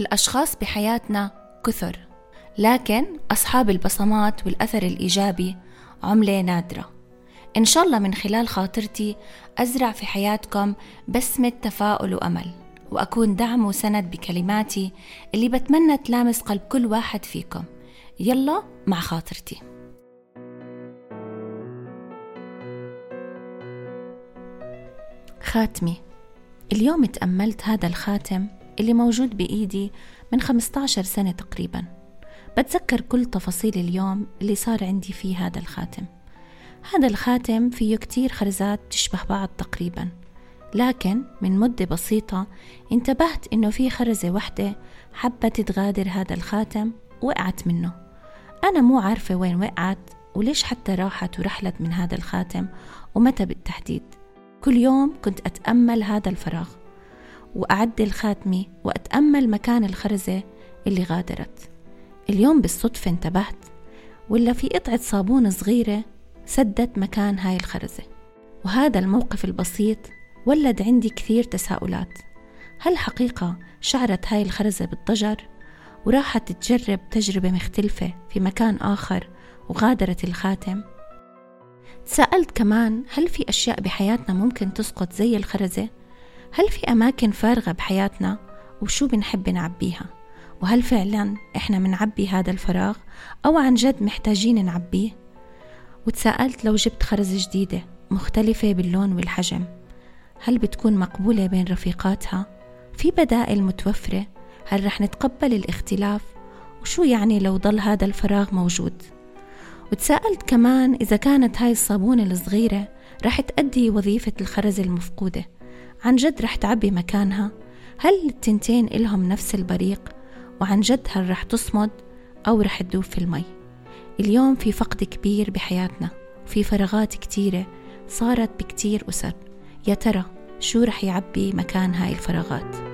الأشخاص بحياتنا كثر لكن أصحاب البصمات والأثر الإيجابي عملة نادرة. إن شاء الله من خلال خاطرتي أزرع في حياتكم بسمة تفاؤل وأمل وأكون دعم وسند بكلماتي اللي بتمنى تلامس قلب كل واحد فيكم. يلا مع خاطرتي. خاتمي اليوم تأملت هذا الخاتم اللي موجود بإيدي من 15 سنة تقريبا. بتذكر كل تفاصيل اليوم اللي صار عندي فيه هذا الخاتم. هذا الخاتم فيه كتير خرزات تشبه بعض تقريبا. لكن من مدة بسيطة انتبهت إنه في خرزة وحدة حبت تغادر هذا الخاتم وقعت منه. أنا مو عارفة وين وقعت وليش حتى راحت ورحلت من هذا الخاتم ومتى بالتحديد. كل يوم كنت أتأمل هذا الفراغ. وأعدل خاتمي وأتأمل مكان الخرزة اللي غادرت. اليوم بالصدفة انتبهت ولا في قطعة صابون صغيرة سدت مكان هاي الخرزة. وهذا الموقف البسيط ولد عندي كثير تساؤلات. هل حقيقة شعرت هاي الخرزة بالضجر؟ وراحت تجرب تجربة مختلفة في مكان آخر وغادرت الخاتم؟ تساءلت كمان هل في أشياء بحياتنا ممكن تسقط زي الخرزة؟ هل في أماكن فارغة بحياتنا وشو بنحب نعبيها؟ وهل فعلا إحنا منعبي هذا الفراغ أو عن جد محتاجين نعبيه؟ وتساءلت لو جبت خرزة جديدة مختلفة باللون والحجم هل بتكون مقبولة بين رفيقاتها؟ في بدائل متوفرة؟ هل رح نتقبل الاختلاف؟ وشو يعني لو ضل هذا الفراغ موجود؟ وتساءلت كمان إذا كانت هاي الصابونة الصغيرة رح تأدي وظيفة الخرز المفقودة. عن جد رح تعبي مكانها. هل التنتين إلهم نفس البريق؟ وعن جد هل رح تصمد؟ أو رح تدوب في المي. اليوم في فقد كبير بحياتنا. وفي فراغات كتيرة صارت بكتير أسر. يا ترى شو رح يعبي مكان هاي الفراغات؟